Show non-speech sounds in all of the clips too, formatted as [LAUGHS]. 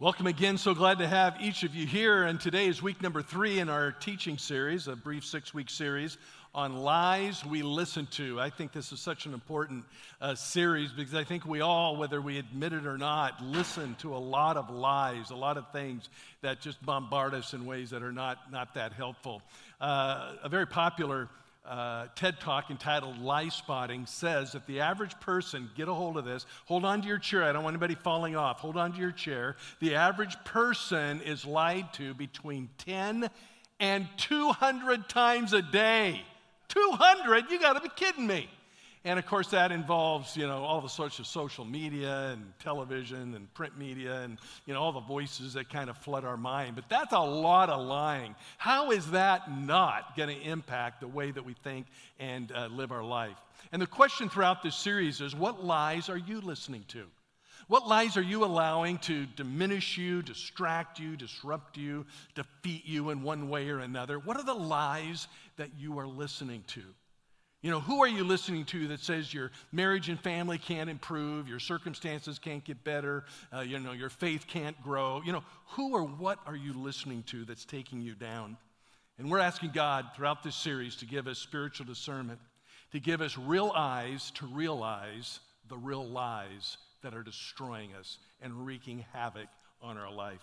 Welcome again. So glad to have each of you here. And today is week number three in our teaching series, a brief six week series on lies we listen to. I think this is such an important uh, series because I think we all, whether we admit it or not, listen to a lot of lies, a lot of things that just bombard us in ways that are not, not that helpful. Uh, a very popular uh, TED Talk entitled Lie Spotting says that the average person, get a hold of this, hold on to your chair. I don't want anybody falling off. Hold on to your chair. The average person is lied to between 10 and 200 times a day. 200? You got to be kidding me. And of course, that involves, you know, all the sorts of social media and television and print media and, you know, all the voices that kind of flood our mind. But that's a lot of lying. How is that not going to impact the way that we think and uh, live our life? And the question throughout this series is what lies are you listening to? What lies are you allowing to diminish you, distract you, disrupt you, defeat you in one way or another? What are the lies that you are listening to? You know, who are you listening to that says your marriage and family can't improve, your circumstances can't get better, uh, you know, your faith can't grow? You know, who or what are you listening to that's taking you down? And we're asking God throughout this series to give us spiritual discernment, to give us real eyes to realize the real lies that are destroying us and wreaking havoc on our life.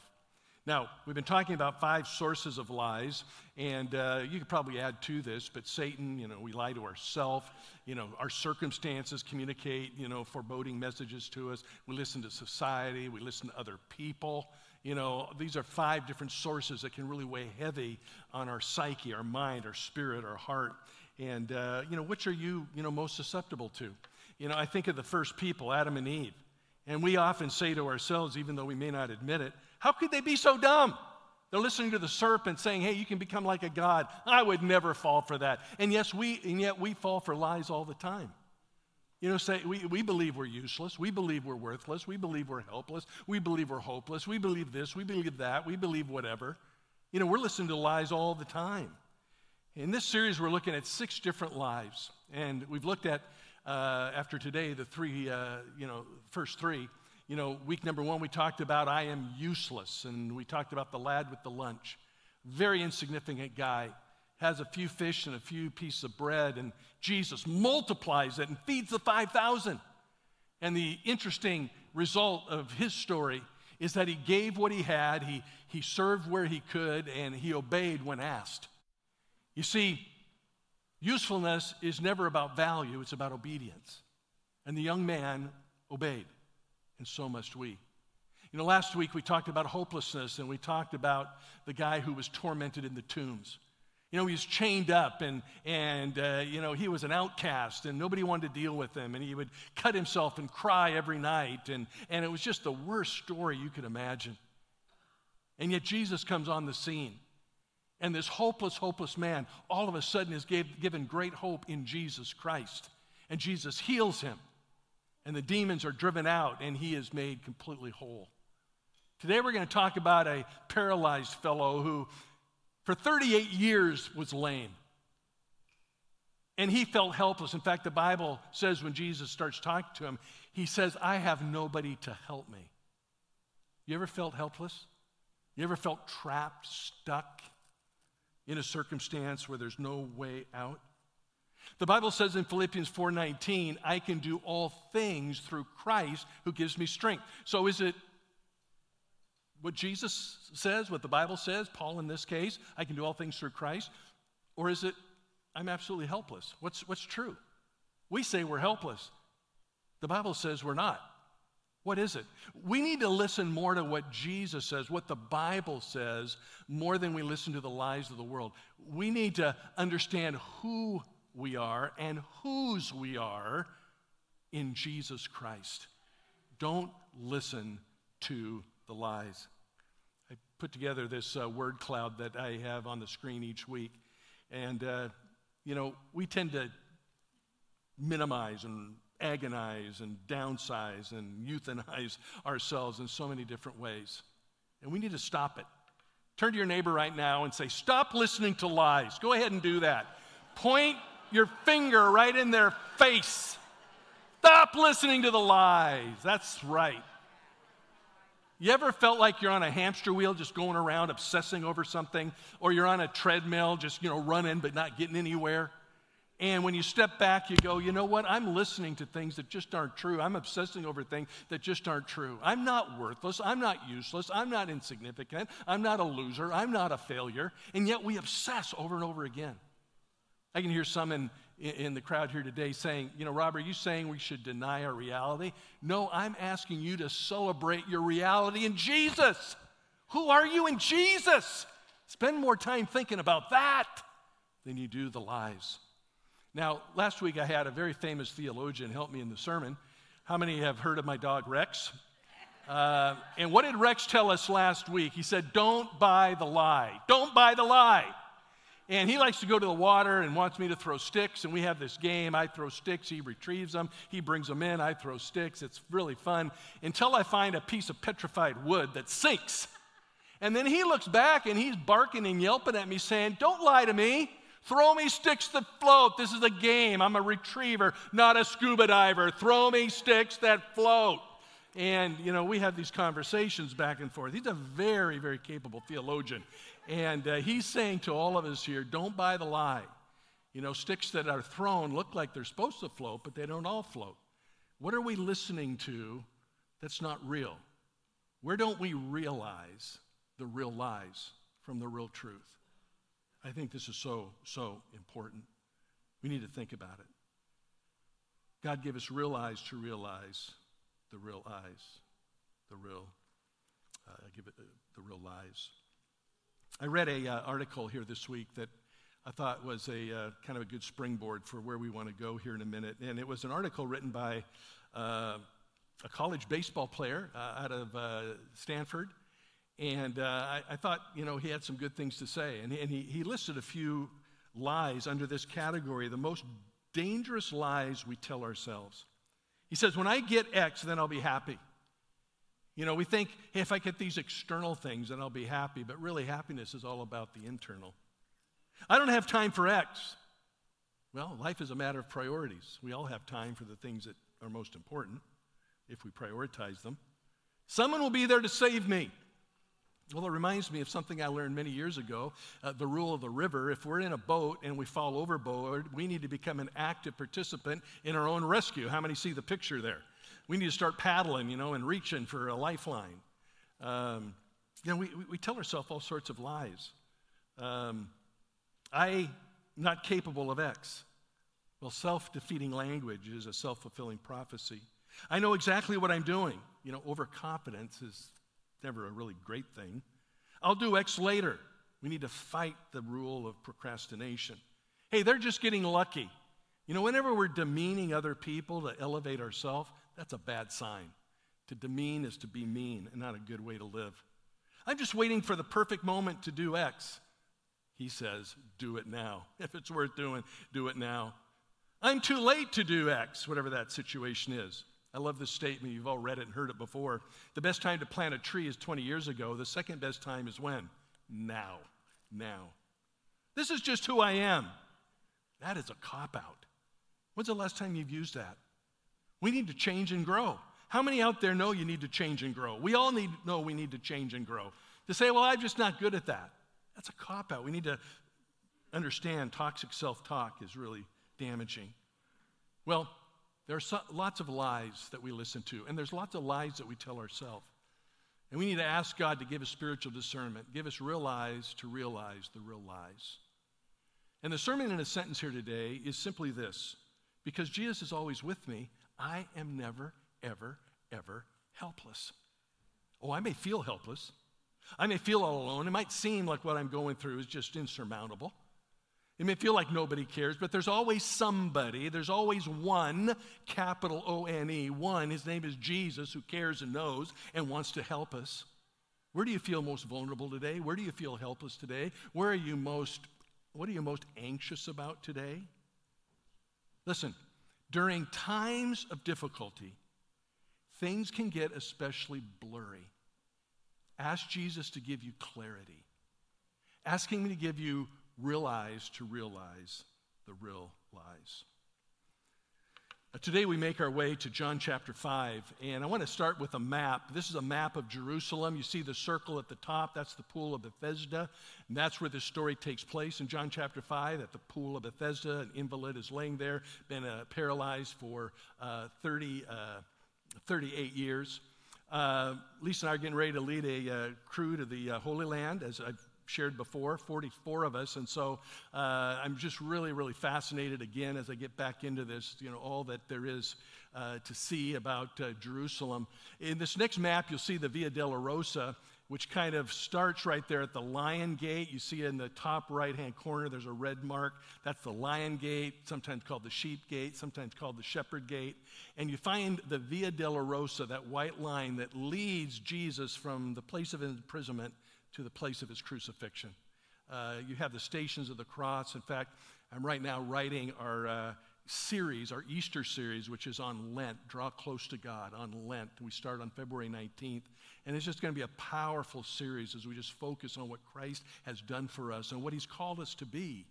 Now, we've been talking about five sources of lies, and uh, you could probably add to this, but Satan, you know, we lie to ourselves. You know, our circumstances communicate, you know, foreboding messages to us. We listen to society, we listen to other people. You know, these are five different sources that can really weigh heavy on our psyche, our mind, our spirit, our heart. And, uh, you know, which are you, you know, most susceptible to? You know, I think of the first people, Adam and Eve. And we often say to ourselves, even though we may not admit it, how could they be so dumb? They're listening to the serpent saying, "Hey, you can become like a god." I would never fall for that. And yes, we and yet we fall for lies all the time. You know, say we, we believe we're useless, we believe we're worthless, we believe we're helpless, we believe we're hopeless, we believe this, we believe that, we believe whatever. You know, we're listening to lies all the time. In this series, we're looking at six different lies, and we've looked at uh, after today the three, uh, you know, first three. You know, week number one, we talked about I am useless, and we talked about the lad with the lunch. Very insignificant guy, has a few fish and a few pieces of bread, and Jesus multiplies it and feeds the 5,000. And the interesting result of his story is that he gave what he had, he, he served where he could, and he obeyed when asked. You see, usefulness is never about value, it's about obedience. And the young man obeyed and so must we. You know, last week we talked about hopelessness and we talked about the guy who was tormented in the tombs. You know, he was chained up and, and uh, you know, he was an outcast and nobody wanted to deal with him. And he would cut himself and cry every night. And, and it was just the worst story you could imagine. And yet Jesus comes on the scene. And this hopeless, hopeless man all of a sudden is gave, given great hope in Jesus Christ. And Jesus heals him and the demons are driven out, and he is made completely whole. Today, we're going to talk about a paralyzed fellow who, for 38 years, was lame. And he felt helpless. In fact, the Bible says when Jesus starts talking to him, he says, I have nobody to help me. You ever felt helpless? You ever felt trapped, stuck in a circumstance where there's no way out? The Bible says in Philippians 4:19, I can do all things through Christ who gives me strength. So is it what Jesus says, what the Bible says, Paul in this case, I can do all things through Christ? Or is it I'm absolutely helpless? What's what's true? We say we're helpless. The Bible says we're not. What is it? We need to listen more to what Jesus says, what the Bible says, more than we listen to the lies of the world. We need to understand who we are and whose we are in Jesus Christ. Don't listen to the lies. I put together this uh, word cloud that I have on the screen each week. And, uh, you know, we tend to minimize and agonize and downsize and [LAUGHS] euthanize ourselves in so many different ways. And we need to stop it. Turn to your neighbor right now and say, Stop listening to lies. Go ahead and do that. Point your finger right in their face. Stop listening to the lies. That's right. You ever felt like you're on a hamster wheel just going around obsessing over something? Or you're on a treadmill just, you know, running but not getting anywhere? And when you step back, you go, you know what? I'm listening to things that just aren't true. I'm obsessing over things that just aren't true. I'm not worthless. I'm not useless. I'm not insignificant. I'm not a loser. I'm not a failure. And yet we obsess over and over again. I can hear some in, in the crowd here today saying, you know, Rob, are you saying we should deny our reality? No, I'm asking you to celebrate your reality in Jesus. Who are you in Jesus? Spend more time thinking about that than you do the lies. Now, last week I had a very famous theologian help me in the sermon. How many have heard of my dog Rex? Uh, and what did Rex tell us last week? He said, Don't buy the lie. Don't buy the lie. And he likes to go to the water and wants me to throw sticks. And we have this game. I throw sticks, he retrieves them, he brings them in, I throw sticks. It's really fun until I find a piece of petrified wood that sinks. And then he looks back and he's barking and yelping at me, saying, Don't lie to me. Throw me sticks that float. This is a game. I'm a retriever, not a scuba diver. Throw me sticks that float. And, you know, we have these conversations back and forth. He's a very, very capable theologian. And uh, he's saying to all of us here don't buy the lie. You know, sticks that are thrown look like they're supposed to float, but they don't all float. What are we listening to that's not real? Where don't we realize the real lies from the real truth? I think this is so, so important. We need to think about it. God gave us real eyes to realize the real eyes, the real, uh, give it the, the real lies. I read an uh, article here this week that I thought was a uh, kind of a good springboard for where we want to go here in a minute. And it was an article written by uh, a college baseball player uh, out of uh, Stanford. And uh, I, I, thought, you know, he had some good things to say. And, and he, he listed a few lies under this category the most dangerous lies we tell ourselves. He says, When I get X, then I'll be happy. You know, we think, hey, if I get these external things, then I'll be happy. But really, happiness is all about the internal. I don't have time for X. Well, life is a matter of priorities. We all have time for the things that are most important if we prioritize them. Someone will be there to save me. Well, it reminds me of something I learned many years ago uh, the rule of the river. If we're in a boat and we fall overboard, we need to become an active participant in our own rescue. How many see the picture there? We need to start paddling, you know, and reaching for a lifeline. Um, you know, we, we tell ourselves all sorts of lies. Um, I'm not capable of X. Well, self defeating language is a self fulfilling prophecy. I know exactly what I'm doing. You know, overconfidence is never a really great thing. I'll do X later. We need to fight the rule of procrastination. Hey, they're just getting lucky. You know, whenever we're demeaning other people to elevate ourselves, that's a bad sign. To demean is to be mean and not a good way to live. I'm just waiting for the perfect moment to do X. He says, do it now. [LAUGHS] If it's worth doing, do it now. I'm too late to do X, whatever that situation is. I love this statement. You've all read it and heard it before. The best time to plant a tree is 20 years ago. The second best time is when? Now. Now. This is just who I am. That is a cop out. When's the last time you've used that? We need to change and grow. How many out there know you need to change and grow? We all need know we need to change and grow. To say, well, I'm just not good at that. That's a cop out. We need to understand toxic self talk is really damaging. Well, there are so, lots of lies that we listen to, and there's lots of lies that we tell ourselves. And we need to ask God to give us spiritual discernment, give us real eyes to realize the real lies. And the sermon in a sentence here today is simply this because Jesus is always with me, I am never, ever, ever helpless. Oh, I may feel helpless. I may feel all alone. It might seem like what I'm going through is just insurmountable. It may feel like nobody cares, but there's always somebody. There's always one, capital O N E, one. His name is Jesus, who cares and knows and wants to help us. Where do you feel most vulnerable today? Where do you feel helpless today? Where are you most, what are you most anxious about today? Listen, during times of difficulty, things can get especially blurry. Ask Jesus to give you clarity. Ask Him to give you real eyes to realize the real lies. Today we make our way to John chapter 5, and I want to start with a map. This is a map of Jerusalem. You see the circle at the top, that's the Pool of Bethesda, and that's where this story takes place in John chapter 5 at the Pool of Bethesda. An invalid is laying there, been uh, paralyzed for uh, 30, uh, 38 years. Uh, Lisa and I are getting ready to lead a uh, crew to the uh, Holy Land, as I've shared before, 44 of us. And so uh, I'm just really, really fascinated again as I get back into this, you know, all that there is uh, to see about uh, Jerusalem. In this next map, you'll see the Via Dolorosa, which kind of starts right there at the Lion Gate. You see in the top right hand corner, there's a red mark. That's the Lion Gate, sometimes called the Sheep Gate, sometimes called the Shepherd Gate. And you find the Via Dolorosa, that white line that leads Jesus from the place of imprisonment to the place of his crucifixion. Uh, you have the stations of the cross. In fact, I'm right now writing our uh, series, our Easter series, which is on Lent, Draw Close to God on Lent. We start on February 19th. And it's just going to be a powerful series as we just focus on what Christ has done for us and what he's called us to be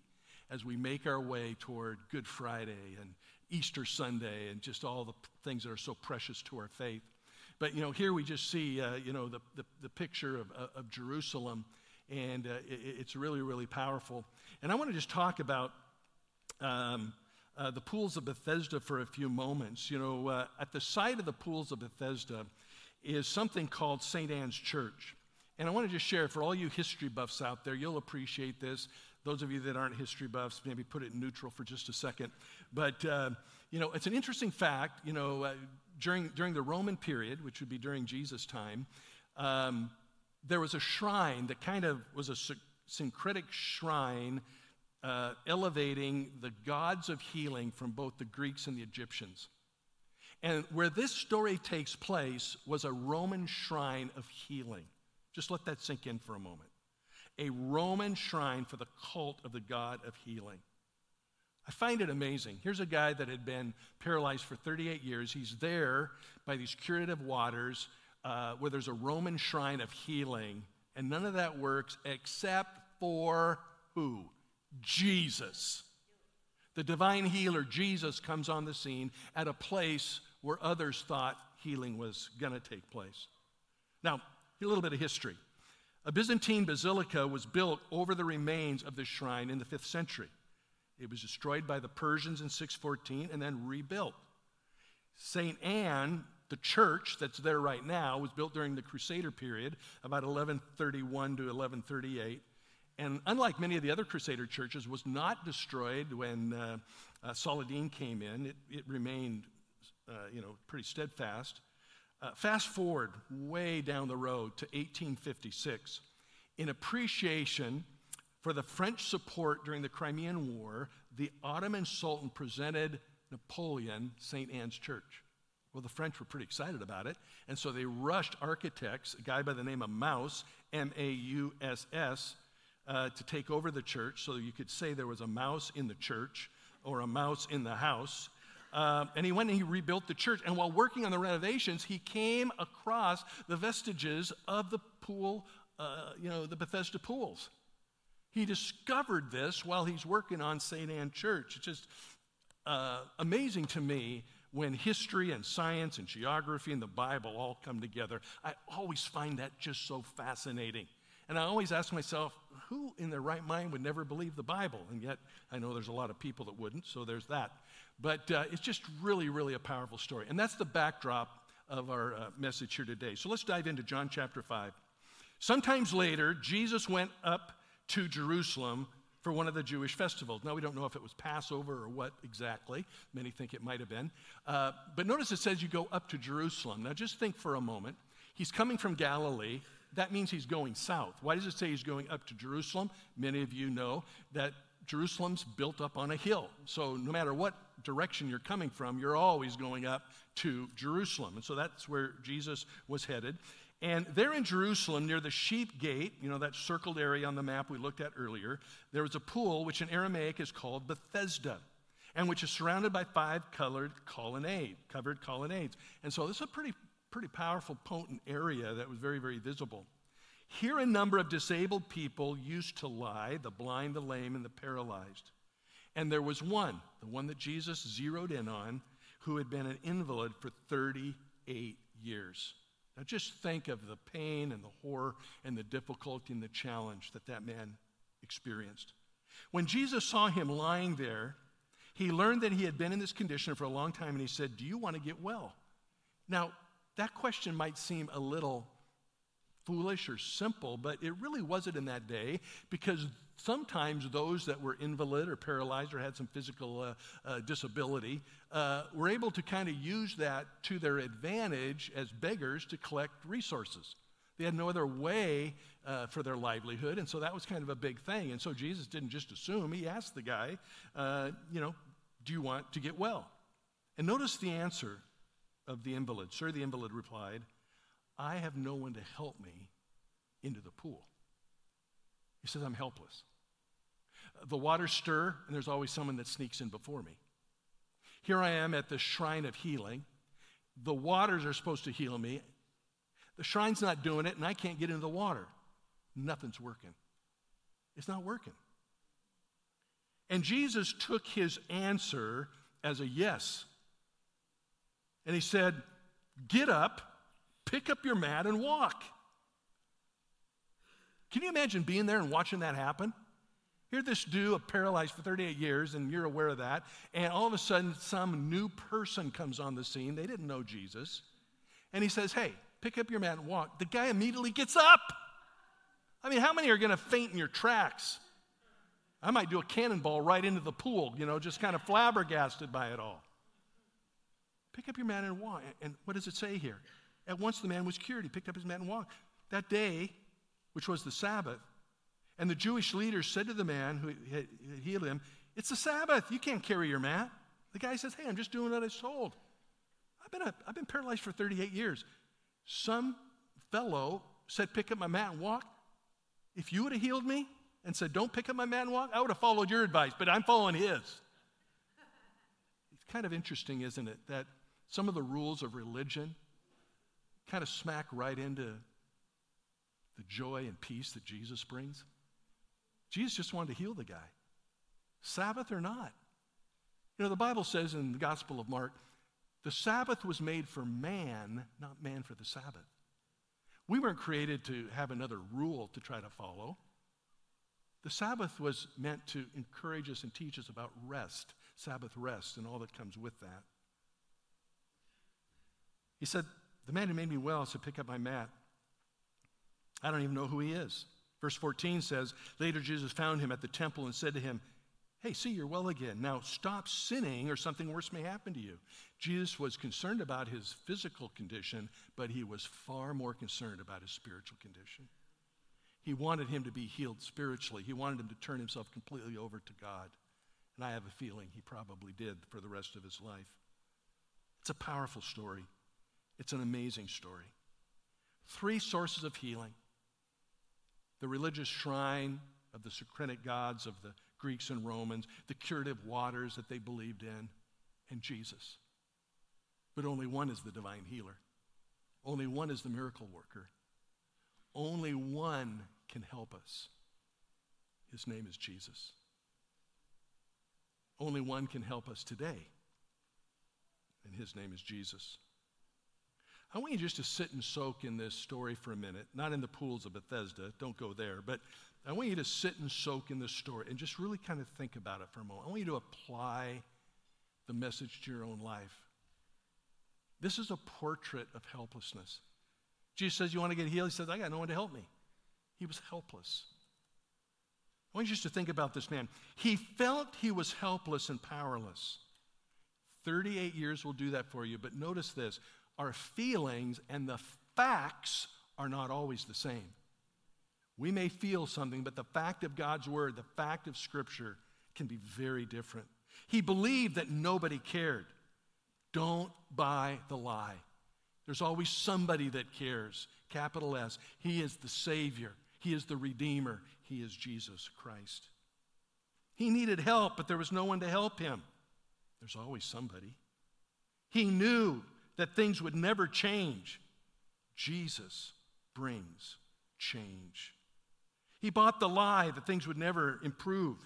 as we make our way toward Good Friday and Easter Sunday and just all the things that are so precious to our faith. But, you know, here we just see, uh, you know, the, the, the picture of, uh, of Jerusalem, and uh, it, it's really, really powerful. And I want to just talk about um, uh, the pools of Bethesda for a few moments. You know, at the site of the pools of Bethesda is something called St. Anne's Church. And I want to just share for all you history buffs out there, you'll appreciate this. Those of you that aren't history buffs, maybe put it neutral for just a second. But, uh, you know, it's an interesting fact. You know, uh, during, during the Roman period, which would be during Jesus' time, um, there was a shrine that kind of was a syncretic shrine uh, elevating the gods of healing from both the Greeks and the Egyptians. And where this story takes place was a Roman shrine of healing. Just let that sink in for a moment. A Roman shrine for the cult of the god of healing. I find it amazing. Here's a guy that had been paralyzed for 38 years. He's there by these curative waters uh, where there's a Roman shrine of healing, and none of that works except for who? Jesus. The divine healer, Jesus, comes on the scene at a place where others thought healing was going to take place. Now, a little bit of history. A Byzantine basilica was built over the remains of this shrine in the 5th century. It was destroyed by the Persians in 614 and then rebuilt. St. Anne, the church that's there right now, was built during the Crusader period, about 1131 to 1138. And unlike many of the other Crusader churches, was not destroyed when uh, uh, Saladin came in. It, it remained, uh, you know, pretty steadfast. Uh, fast forward way down the road to 1856. In appreciation for the French support during the Crimean War, the Ottoman Sultan presented Napoleon St. Anne's Church. Well, the French were pretty excited about it, and so they rushed architects, a guy by the name of Mauss, M A U S S, uh, to take over the church. So you could say there was a mouse in the church or a mouse in the house. Uh, and he went and he rebuilt the church. And while working on the renovations, he came across the vestiges of the pool, uh, you know, the Bethesda pools. He discovered this while he's working on St. Anne Church. It's just uh, amazing to me when history and science and geography and the Bible all come together. I always find that just so fascinating. And I always ask myself, who in their right mind would never believe the Bible? And yet, I know there's a lot of people that wouldn't, so there's that. But uh, it's just really, really a powerful story. And that's the backdrop of our uh, message here today. So let's dive into John chapter 5. Sometimes later, Jesus went up to Jerusalem for one of the Jewish festivals. Now, we don't know if it was Passover or what exactly. Many think it might have been. Uh, but notice it says you go up to Jerusalem. Now, just think for a moment. He's coming from Galilee. That means he's going south. Why does it say he's going up to Jerusalem? Many of you know that Jerusalem's built up on a hill. So, no matter what direction you're coming from, you're always going up to Jerusalem. And so that's where Jesus was headed. And there in Jerusalem, near the sheep gate, you know, that circled area on the map we looked at earlier, there was a pool which in Aramaic is called Bethesda, and which is surrounded by five colored colonnade, covered colonnades. And so this is a pretty, pretty powerful, potent area that was very, very visible. Here, a number of disabled people used to lie the blind, the lame, and the paralyzed. And there was one, the one that Jesus zeroed in on, who had been an invalid for 38 years. Now, just think of the pain and the horror and the difficulty and the challenge that that man experienced. When Jesus saw him lying there, he learned that he had been in this condition for a long time and he said, Do you want to get well? Now, that question might seem a little foolish or simple, but it really wasn't in that day because sometimes those that were invalid or paralyzed or had some physical uh, uh, disability uh, were able to kind of use that to their advantage as beggars to collect resources. They had no other way uh, for their livelihood, and so that was kind of a big thing. And so Jesus didn't just assume, he asked the guy, uh, you know, do you want to get well? And notice the answer of the invalid. Sir, the invalid replied, I have no one to help me into the pool. He says, I'm helpless. The waters stir, and there's always someone that sneaks in before me. Here I am at the shrine of healing. The waters are supposed to heal me. The shrine's not doing it, and I can't get into the water. Nothing's working. It's not working. And Jesus took his answer as a yes. And he said, Get up, pick up your mat, and walk. Can you imagine being there and watching that happen? Here, this dude, paralyzed for 38 years, and you're aware of that, and all of a sudden, some new person comes on the scene. They didn't know Jesus. And he says, Hey, pick up your mat and walk. The guy immediately gets up. I mean, how many are going to faint in your tracks? I might do a cannonball right into the pool, you know, just kind of flabbergasted by it all. Pick up your mat and walk. And what does it say here? At once the man was cured. He picked up his mat and walked. That day, which was the Sabbath, and the Jewish leaders said to the man who had healed him, It's the Sabbath. You can't carry your mat. The guy says, Hey, I'm just doing what I was told. I've been, a, I've been paralyzed for 38 years. Some fellow said, Pick up my mat and walk. If you would have healed me and said, Don't pick up my mat and walk, I would have followed your advice, but I'm following his. It's kind of interesting, isn't it, that some of the rules of religion kind of smack right into the joy and peace that Jesus brings. Jesus just wanted to heal the guy, Sabbath or not. You know, the Bible says in the Gospel of Mark, the Sabbath was made for man, not man for the Sabbath. We weren't created to have another rule to try to follow. The Sabbath was meant to encourage us and teach us about rest, Sabbath rest, and all that comes with that. He said, The man who made me well said, Pick up my mat. I don't even know who he is. Verse 14 says, Later Jesus found him at the temple and said to him, Hey, see, you're well again. Now stop sinning or something worse may happen to you. Jesus was concerned about his physical condition, but he was far more concerned about his spiritual condition. He wanted him to be healed spiritually. He wanted him to turn himself completely over to God. And I have a feeling he probably did for the rest of his life. It's a powerful story, it's an amazing story. Three sources of healing the religious shrine of the Socratic gods of the Greeks and Romans, the curative waters that they believed in, and Jesus. But only one is the divine healer. Only one is the miracle worker. Only one can help us. His name is Jesus. Only one can help us today, and his name is Jesus. I want you just to sit and soak in this story for a minute, not in the pools of Bethesda, don't go there, but I want you to sit and soak in this story and just really kind of think about it for a moment. I want you to apply the message to your own life. This is a portrait of helplessness. Jesus says, You want to get healed? He says, I got no one to help me. He was helpless. I want you just to think about this man. He felt he was helpless and powerless. 38 years will do that for you, but notice this our feelings and the facts are not always the same. We may feel something, but the fact of God's word, the fact of Scripture, can be very different. He believed that nobody cared. Don't buy the lie. There's always somebody that cares. Capital S. He is the Savior, He is the Redeemer, He is Jesus Christ. He needed help, but there was no one to help him. There's always somebody. He knew that things would never change. Jesus brings change. He bought the lie that things would never improve.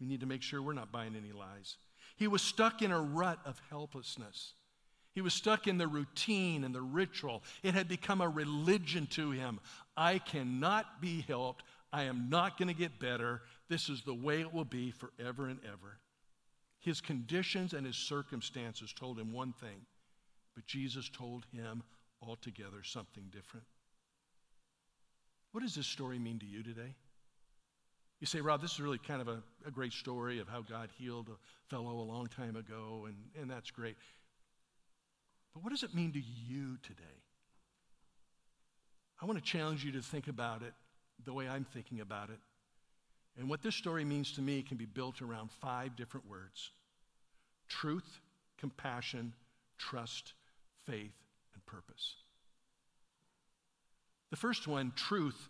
We need to make sure we're not buying any lies. He was stuck in a rut of helplessness. He was stuck in the routine and the ritual. It had become a religion to him. I cannot be helped. I am not going to get better. This is the way it will be forever and ever. His conditions and his circumstances told him one thing, but Jesus told him altogether something different. What does this story mean to you today? You say, Rob, this is really kind of a, a great story of how God healed a fellow a long time ago, and, and that's great. But what does it mean to you today? I want to challenge you to think about it the way I'm thinking about it. And what this story means to me can be built around five different words truth, compassion, trust, faith, and purpose. The first one, truth,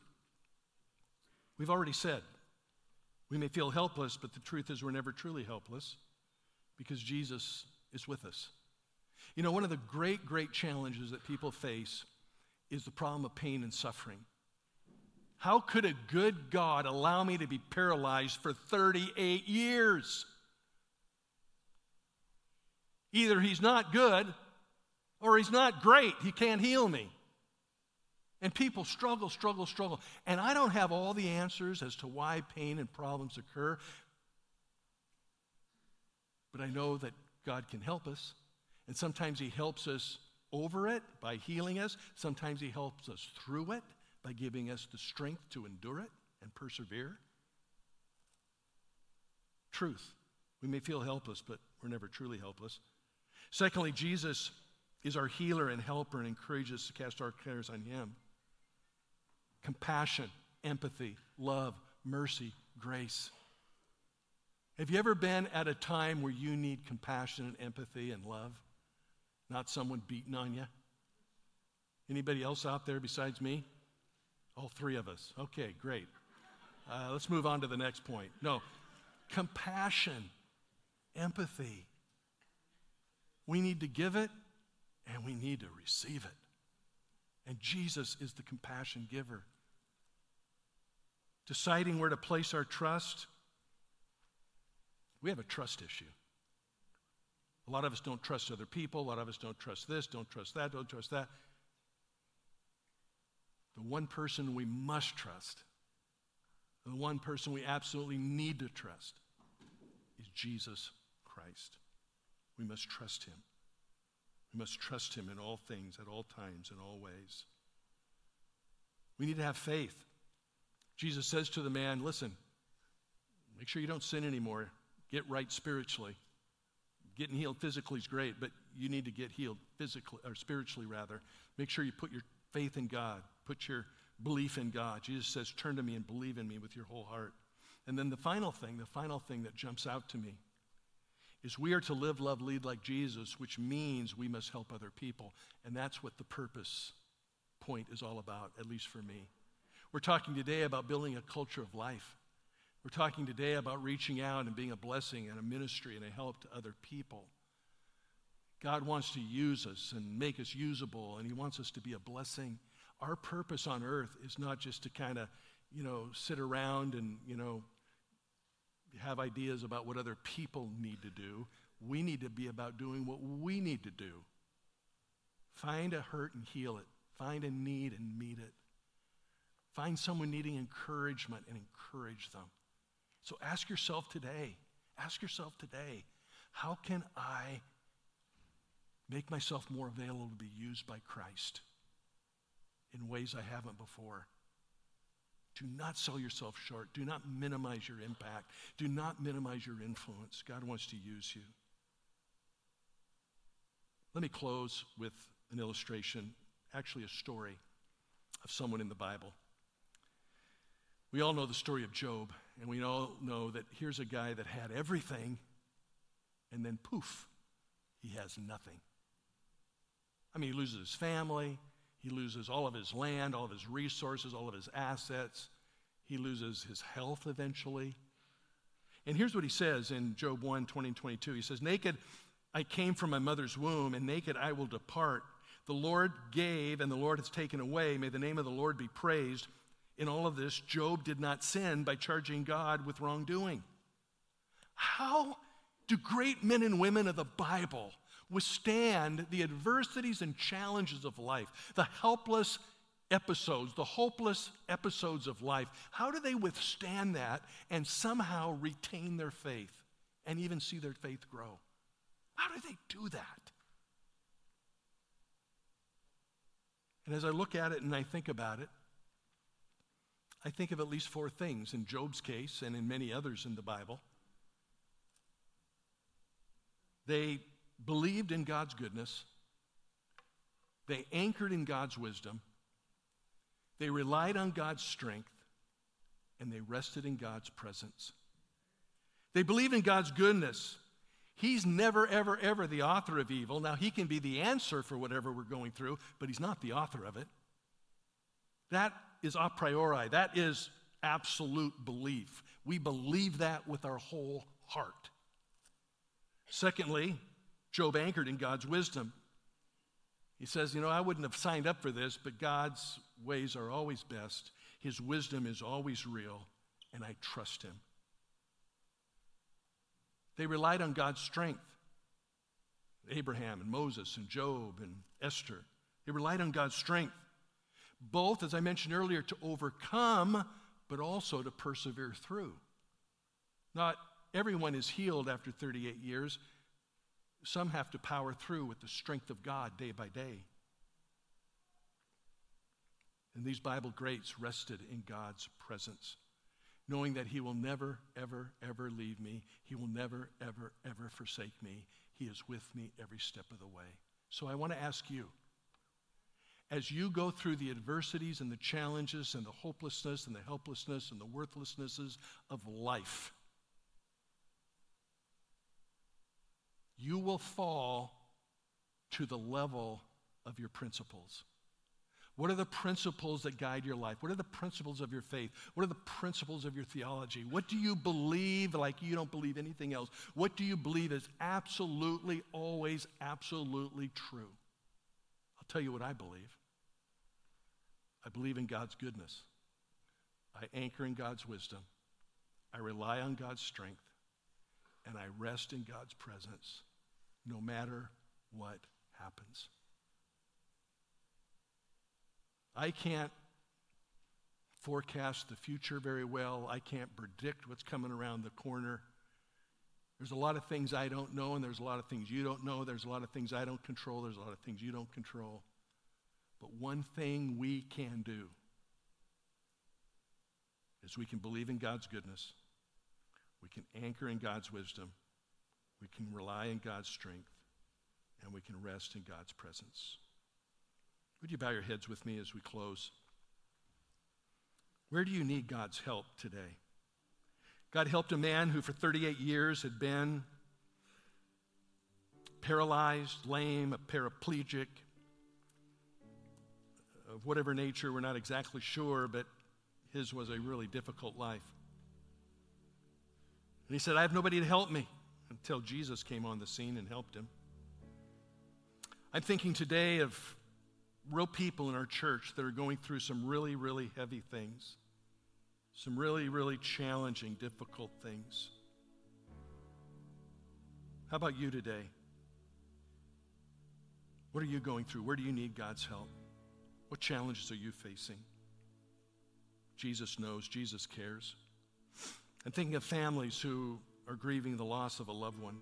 we've already said. We may feel helpless, but the truth is we're never truly helpless because Jesus is with us. You know, one of the great, great challenges that people face is the problem of pain and suffering. How could a good God allow me to be paralyzed for 38 years? Either he's not good or he's not great. He can't heal me. And people struggle, struggle, struggle. And I don't have all the answers as to why pain and problems occur. But I know that God can help us. And sometimes He helps us over it by healing us. Sometimes He helps us through it by giving us the strength to endure it and persevere. Truth. We may feel helpless, but we're never truly helpless. Secondly, Jesus is our healer and helper and encourages us to cast our cares on Him. Compassion, empathy, love, mercy, grace. Have you ever been at a time where you need compassion and empathy and love? Not someone beating on you? Anybody else out there besides me? All three of us. Okay, great. Uh, let's move on to the next point. No, compassion, empathy. We need to give it and we need to receive it. And Jesus is the compassion giver. Deciding where to place our trust, we have a trust issue. A lot of us don't trust other people. A lot of us don't trust this, don't trust that, don't trust that. The one person we must trust, the one person we absolutely need to trust, is Jesus Christ. We must trust him. We must trust him in all things, at all times, in all ways. We need to have faith. Jesus says to the man, Listen, make sure you don't sin anymore. Get right spiritually. Getting healed physically is great, but you need to get healed physically or spiritually rather. Make sure you put your faith in God. Put your belief in God. Jesus says, Turn to me and believe in me with your whole heart. And then the final thing, the final thing that jumps out to me is we are to live, love, lead like Jesus, which means we must help other people. And that's what the purpose point is all about, at least for me. We're talking today about building a culture of life. We're talking today about reaching out and being a blessing and a ministry and a help to other people. God wants to use us and make us usable, and He wants us to be a blessing our purpose on earth is not just to kind of, you know, sit around and, you know, have ideas about what other people need to do. We need to be about doing what we need to do. Find a hurt and heal it. Find a need and meet it. Find someone needing encouragement and encourage them. So ask yourself today, ask yourself today, how can I make myself more available to be used by Christ? in ways I haven't before. Do not sell yourself short. Do not minimize your impact. Do not minimize your influence. God wants to use you. Let me close with an illustration, actually, a story of someone in the Bible. We all know the story of Job, and we all know that here's a guy that had everything, and then poof, he has nothing. I mean, he loses his family, he loses all of his land, all of his resources, all of his assets. He loses his health eventually. And here's what he says in Job 1 20 and 22. He says, Naked I came from my mother's womb, and naked I will depart. The Lord gave, and the Lord has taken away. May the name of the Lord be praised. In all of this, Job did not sin by charging God with wrongdoing. How Do great men and women of the Bible withstand the adversities and challenges of life, the helpless episodes, the hopeless episodes of life? How do they withstand that and somehow retain their faith and even see their faith grow? How do they do that? And as I look at it and I think about it, I think of at least four things in Job's case and in many others in the Bible. They believed in God's goodness, they anchored in God's wisdom, they relied on God's strength, and they rested in God's presence. They believed in God's goodness. He's never, ever, ever the author of evil. Now, He can be the answer for whatever we're going through, but He's not the author of it. That is a priori, that is absolute belief. We believe that with our whole heart. Secondly, Job anchored in God's wisdom. He says, You know, I wouldn't have signed up for this, but God's ways are always best. His wisdom is always real, and I trust Him. They relied on God's strength. Abraham and Moses and Job and Esther. They relied on God's strength, both, as I mentioned earlier, to overcome, but also to persevere through. Not everyone is healed after 38 years. Some have to power through with the strength of God day by day. And these Bible greats rested in God's presence knowing that He will never, ever, ever leave me. He will never, ever, ever forsake me. He is with me every step of the way. So I want to ask you, as you go through the adversities and the challenges and the hopelessness and the helplessness and the worthlessnesses of life, you will fall to the level of your principles. What are the principles that guide your life? What are the principles of your faith? What are the principles of your theology? What do you believe like you don't believe anything else? What do you believe is absolutely, always, absolutely true? I'll tell you what I believe. I believe in God's goodness. I anchor in God's wisdom. I rely on God's strength. And I rest in God's presence no matter what happens. I can't forecast the future very well. I can't predict what's coming around the corner. There's a lot of things I don't know, and there's a lot of things you don't know. There's a lot of things I don't control. There's a lot of things you don't control. But one thing we can do is we can believe in God's goodness, we can anchor in God's wisdom, we can rely on God's strength, and we can rest in God's presence. Would you bow your heads with me as we close? Where do you need God's help today? God helped a man who for 38 years had been paralyzed, lame, a paraplegic, of whatever nature, we're not exactly sure, but his was a really difficult life. And he said, I have nobody to help me until Jesus came on the scene and helped him. I'm thinking today of real people in our church that are going through some really, really heavy things, some really, really challenging, difficult things. How about you today? What are you going through? Where do you need God's help? What challenges are you facing? Jesus knows, Jesus cares. I'm thinking of families who are grieving the loss of a loved one.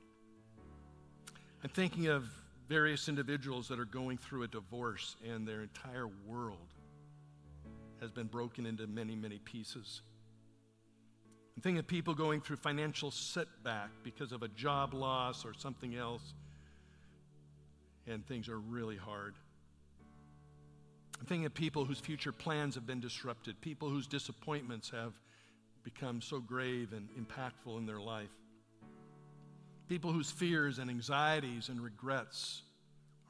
I'm thinking of various individuals that are going through a divorce and their entire world has been broken into many, many pieces. I'm thinking of people going through financial setback because of a job loss or something else, and things are really hard. I'm thinking of people whose future plans have been disrupted, people whose disappointments have become so grave and impactful in their life people whose fears and anxieties and regrets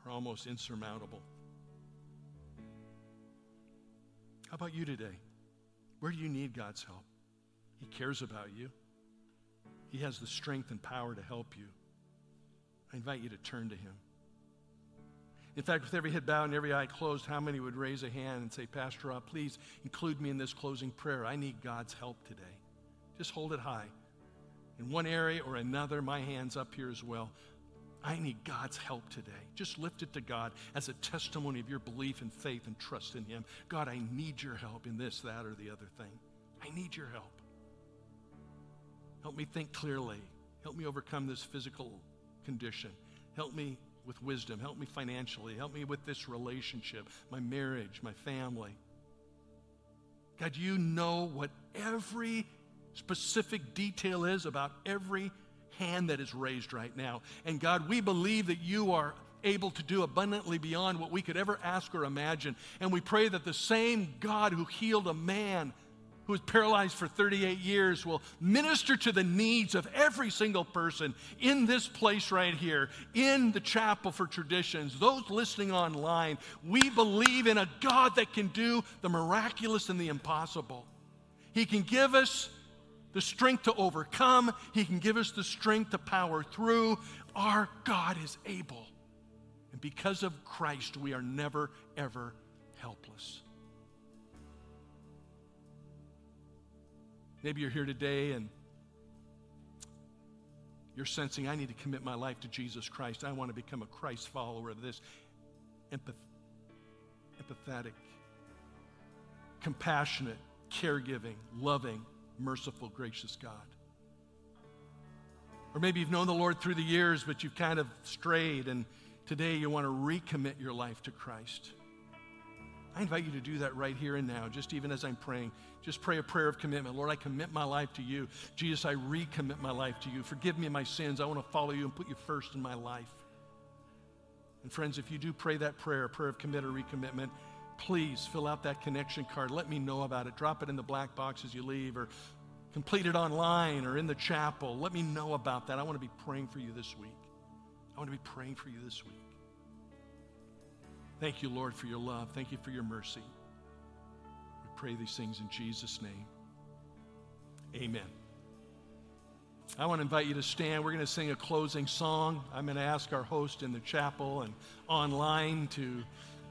are almost insurmountable. How about you today? Where do you need God's help? He cares about you. He has the strength and power to help you. I invite you to turn to Him. In fact, with every head bowed and every eye closed, how many would raise a hand and say, Pastor Rob, please include me in this closing prayer? I need God's help today. Just hold it high in one area or another, my hand's up here as well. I need God's help today. Just lift it to God as a testimony of your belief and faith and trust in Him. God, I need your help in this, that, or the other thing. I need your help. Help me think clearly. Help me overcome this physical condition. Help me with wisdom. Help me financially. Help me with this relationship, my marriage, my family. God, you know what every specific detail is about every hand that is raised right now. And God, we believe that you are able to do abundantly beyond what we could ever ask or imagine. And we pray that the same God who healed a man who was paralyzed for 38 years will minister to the needs of every single person in this place right here, in the chapel for traditions, those listening online. We believe in a God that can do the miraculous and the impossible. He can give us the strength to overcome, He can give us the strength to power through. Our God is able. And because of Christ, we are never, ever helpless. Maybe you're here today and you're sensing, I need to commit my life to Jesus Christ. I want to become a Christ follower of this empath- empathetic, compassionate, caregiving, loving, merciful, gracious God. Or maybe you've known the Lord through the years, but you've kind of strayed, and today you want to recommit your life to Christ. I invite you to do that right here and now, just even as I'm praying. Just pray a prayer of commitment. Lord, I commit my life to you. Jesus, I recommit my life to you. Forgive me my sins. I want to follow you and put you first in my life. And friends, if you do pray that prayer, prayer of commit or recommitment, please fill out that connection card. Let me know about it. Drop it in the black box as you leave, or complete it online or in the chapel. Let me know about that. I want to be praying for you this week. I want to be praying for you this week. Thank you, Lord, for your love. Thank you for your mercy. We pray these things in Jesus' name. Amen. I want to invite you to stand. We're going to sing a closing song. I'm going to ask our host in the chapel and online to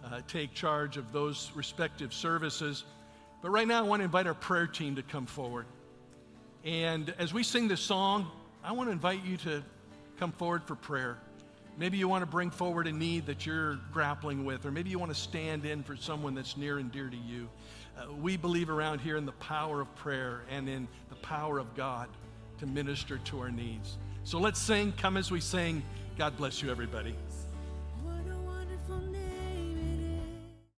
uh, take charge of those respective services. But right now, I want to invite our prayer team to come forward. And as we sing this song, I want to invite you to come forward for prayer. Maybe you want to bring forward a need that you're grappling with, or maybe you want to stand in for someone that's near and dear to you. Uh, we believe around here in the power of prayer and in the power of God to minister to our needs. So let's sing. Come as we sing. God bless you, everybody.